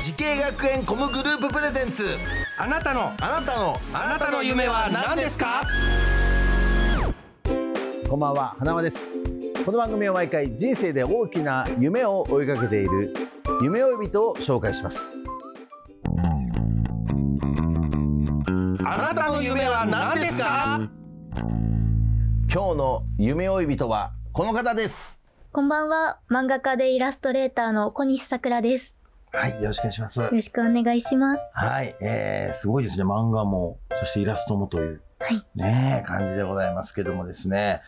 滋慶学園 COMグループプレゼンツ。あなたのあなたのあなたの夢は何ですか？こんばんは花輪です。この番組は毎回人生で大きな夢を追いかけている夢追い人を紹介します。あなたの夢は何ですか？今日の夢追い人はこの方です。こんばんは漫画家でイラストレーターの小西さくらですはいよろしくお願いしますよろしくお願いしますはい、えー、すごいですね漫画もそしてイラストもというはい。ねえ、感じでございますけどもですね。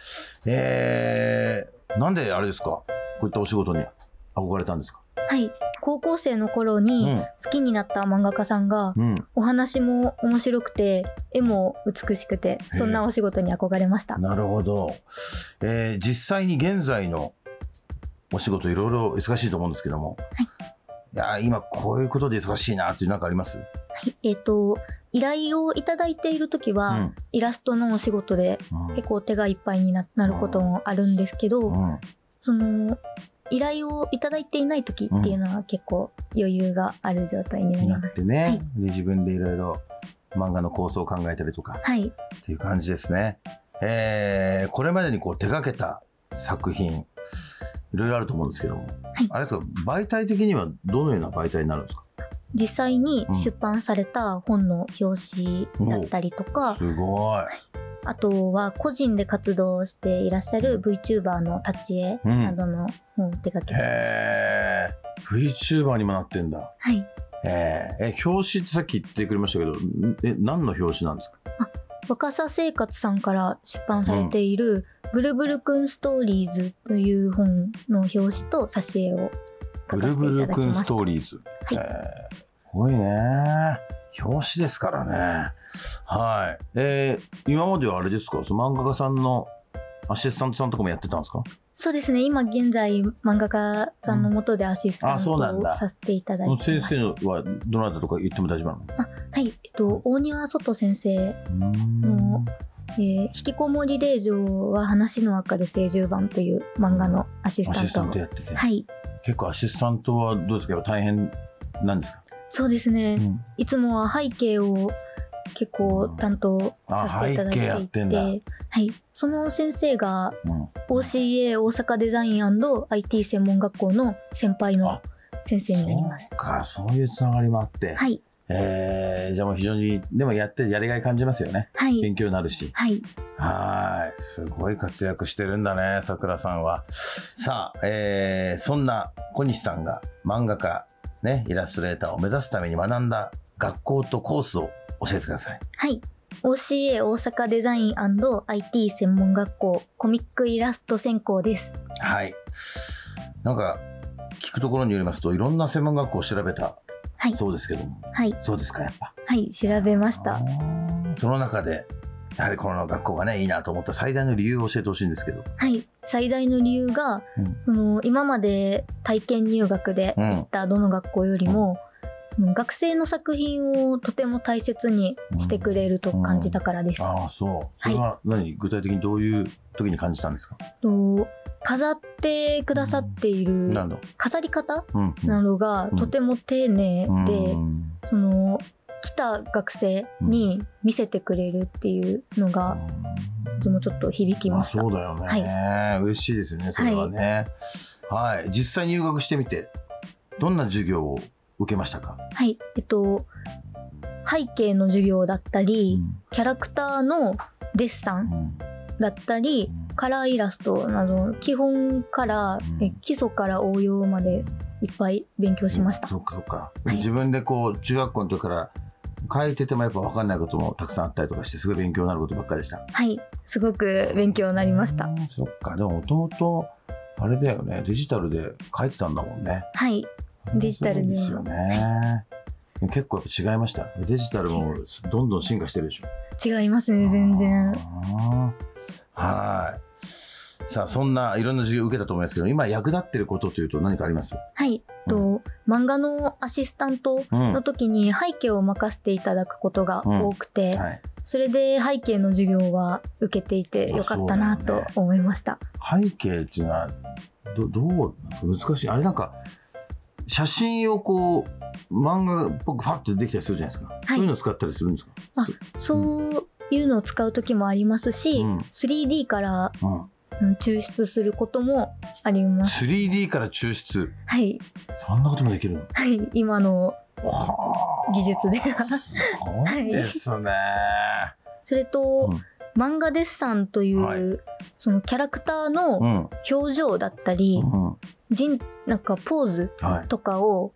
えー、なんであれですか？こういったお仕事に憧れたんですか？はい。高校生の頃に好きになった漫画家さんが、うん、お話も面白くて、絵も美しくて、そんなお仕事に憧れました。なるほど。えー、実際に現在のお仕事いろいろ忙しいと思うんですけども、はい。いや、今こういうことで忙しいなっていうなんかあります？はい。えっ、ー、と、依頼をいただいている時は、うん、イラストのお仕事で結構手がいっぱいになることもあるんですけど、うん、その依頼をいただいていない時っていうのは結構余裕がある状態になります。ってね、はい、で自分でいろいろ漫画の構想を考えたりとか、はい、っていう感じですね。えー、これまでにこう手掛けた作品いろいろあると思うんですけども、はい、あれですか媒体的にはどのような媒体になるんですか？実際に出版された本の表紙だったりとか、すごい。あとは個人で活動していらっしゃる VTuber の立ち絵などの本を手掛けてます。へー。VTuber にもなってんだ。はい。えー、え、表紙ってさっき言ってくれましたけど、え、何の表紙なんですか？あ、若さ生活さんから出版されている、ブルブルくんストーリーズという本の表紙と挿絵をブルブルくんストーリーズ。はい。えー、すごいね。表紙ですからね。はい。えー、今まではあれですか？その漫画家さんのアシスタントさんとかもやってたんですか？そうですね。今現在、漫画家さんのもとでアシスタントをさせていただいてます。先生はどなたとか言っても大丈夫なの？あはい。えっと、大庭外先生の、えー、引きこもり令状は話のわかる聖獣版という漫画のアシスタントを。結構アシスタントはどうですか？大変なんですか？そうですね、うん、いつもは背景を結構担当させていただいていて、うん、はい、その先生が OCA 大阪デザイン &IT 専門学校の先輩の先生になります。そうか、そういうつながりもあって。はい。えー、じゃあもう非常に、でもやってやりがい感じますよね。はい。勉強になるし。はい。はい。すごい活躍してるんだね、桜さんは。さあ、えー、そんな小西さんが漫画家、ね、イラストレーターを目指すために学んだ学校とコースを教えてください。はい。OCA 大阪デザイン &IT 専門学校コミックイラスト専攻です。はい。なんか、聞くところによりますと、いろんな専門学校を調べたはい、そうですけども。はい。そうですか、やっぱ。はい、調べました。その中で、やはりこの学校がね、いいなと思った最大の理由を教えてほしいんですけど。はい。最大の理由が、うん、その今まで体験入学で行ったどの学校よりも、うん、学生の作品をとても大切にしてくれると感じたからです。うん、ああ、そう。それは何、はい、具体的にどういう時に感じたんですか？と飾ってくださっている飾り方などがとても丁寧で、その来た学生に見せてくれるっていうのが、とてもちょっと響きました。そうだよね。はい、嬉しいですよね、それはね。はい、はい、実際入学してみて、どんな授業を受けましたか？はい、えっと、背景の授業だったり、うん、キャラクターのデッサンだったり、カラーイラストなど基本から、うん、え基礎から応用までいっぱい勉強しました。うん、そうかそうか、はい、自分でこう中学校の時から書いててもやっぱ分かんないこともたくさんあったりとかしてすごい勉強になることばっかりでした。はい。すごく勉強になりました。そっか。でももともとあれだよね。デジタルで書いてたんだもんね。はいデジタルでですよね。結構やっぱ違いました？デジタルもどんどん進化してるでしょ？違いますね、全然。はい。さあ、そんないろんな授業を受けたと思いますけど、今役立ってることというと何かあります？はい。と、うん、漫画のアシスタントの時に背景を任せていただくことが多くて、うんはい、それで背景の授業は受けていてよかったなと思いました。ね、背景っていうのはどどう難しいあれなんか写真をこう漫画っぽくファッてできたりするじゃないですか、はい、そういうのを使ったりするんですか？あそう。いうのを使う時もありますし、うん、3D から、抽出することもあります。3D から抽出。はい。そんなこともできるの？はい。今の技術で。はすごいですね、はい、それと、うん漫画デッサンという、はい、そのキャラクターの表情だったり、うん、人なんかポーズとかを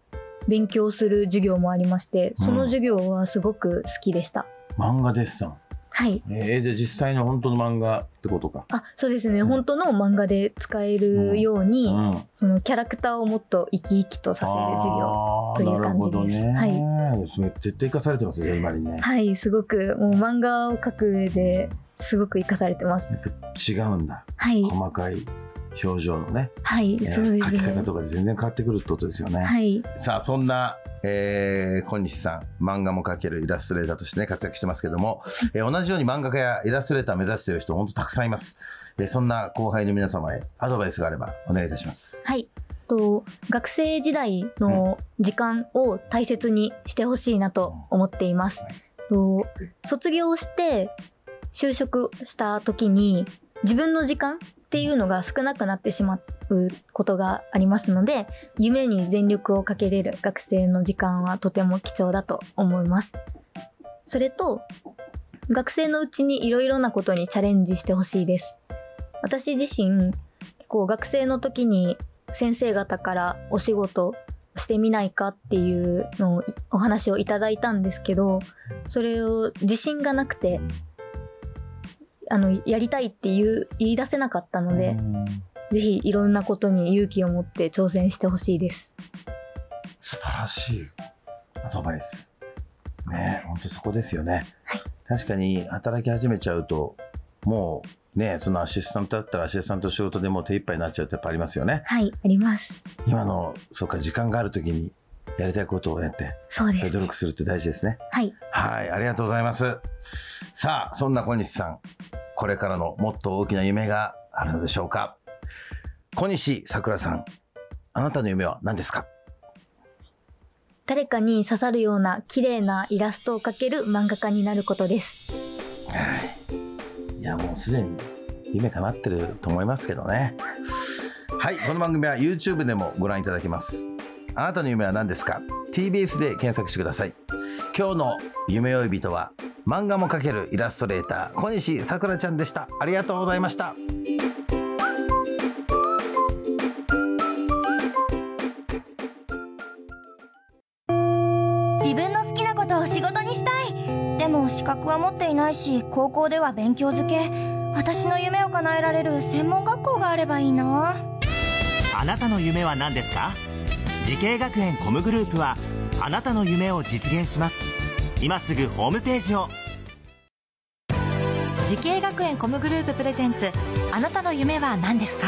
勉強する授業もありまして、その授業はすごく好きでした。漫画デッサンはい。えー、で実際の本当の漫画ってことか。あ、そうですね。うん、本当の漫画で使えるように、うんうん、そのキャラクターをもっと生き生きとさせる授業という感じです。ね、はい。絶対生かされてますね、今にね。はい、すごくもう漫画を描く上ですごく生かされてます。違うんだ。はい。細かい表情のね。はい、そうですね。書き方とかで全然変わってくるってことですよね。はい。さあ、そんな、えー、小西さん、漫画も描けるイラストレーターとしてね、活躍してますけども、えー、同じように漫画家やイラストレーター目指している人、本当たくさんいます。えー、そんな後輩の皆様へアドバイスがあればお願いいたします。はい。と学生時代の時間を大切にしてほしいなと思っています。うん、と卒業して就職した時に自分の時間っていうのが少なくなってしまうことがありますので夢に全力をかけれる学生の時間はとても貴重だと思います。それと学生のうちにいろいろなことにチャレンジしてほしいです。私自身こう学生の時に先生方からお仕事してみないかっていうのをお話をいただいたんですけどそれを自信がなくてあのやりたいって言う言い出せなかったので、ぜひいろんなことに勇気を持って挑戦してほしいです。素晴らしいアドバイス。ね本当そこですよね。はい、確かに働き始めちゃうと、もうね、そのアシスタントだったらアシスタント仕事でもう手一杯になっちゃうってやっぱありますよね。はい、あります。今の、そうか、時間がある時にやりたいことをやって、そうです。努力するって大事ですね。はい。はい、ありがとうございます。さあ、そんな小西さん、これからのもっと大きな夢があるのでしょうか？小西さくらさん、あなたの夢は何ですか？誰かに刺さるような綺麗なイラストを描ける漫画家になることです。はい。いや、もうすでに夢叶ってると思いますけどね。はい、この番組は YouTube でもご覧いただけます。あなたの夢は何ですか ?TBS で検索してください。今日の夢追い人は漫画も描けるイラストレーター小西さくらちゃんでした。ありがとうございました。自分の好きなことを仕事にしたい。でも資格は持っていないし高校では勉強づけ。私の夢を叶えられる専門学校があればいいな。あなたの夢は何ですか？滋慶学園 COMグループはあなたの夢を実現します今すぐホームページを。滋慶学園 COMグループプレゼンツあなたの夢は何ですか？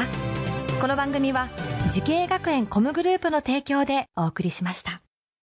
この番組は時系学園コムグループの提供でお送りしました。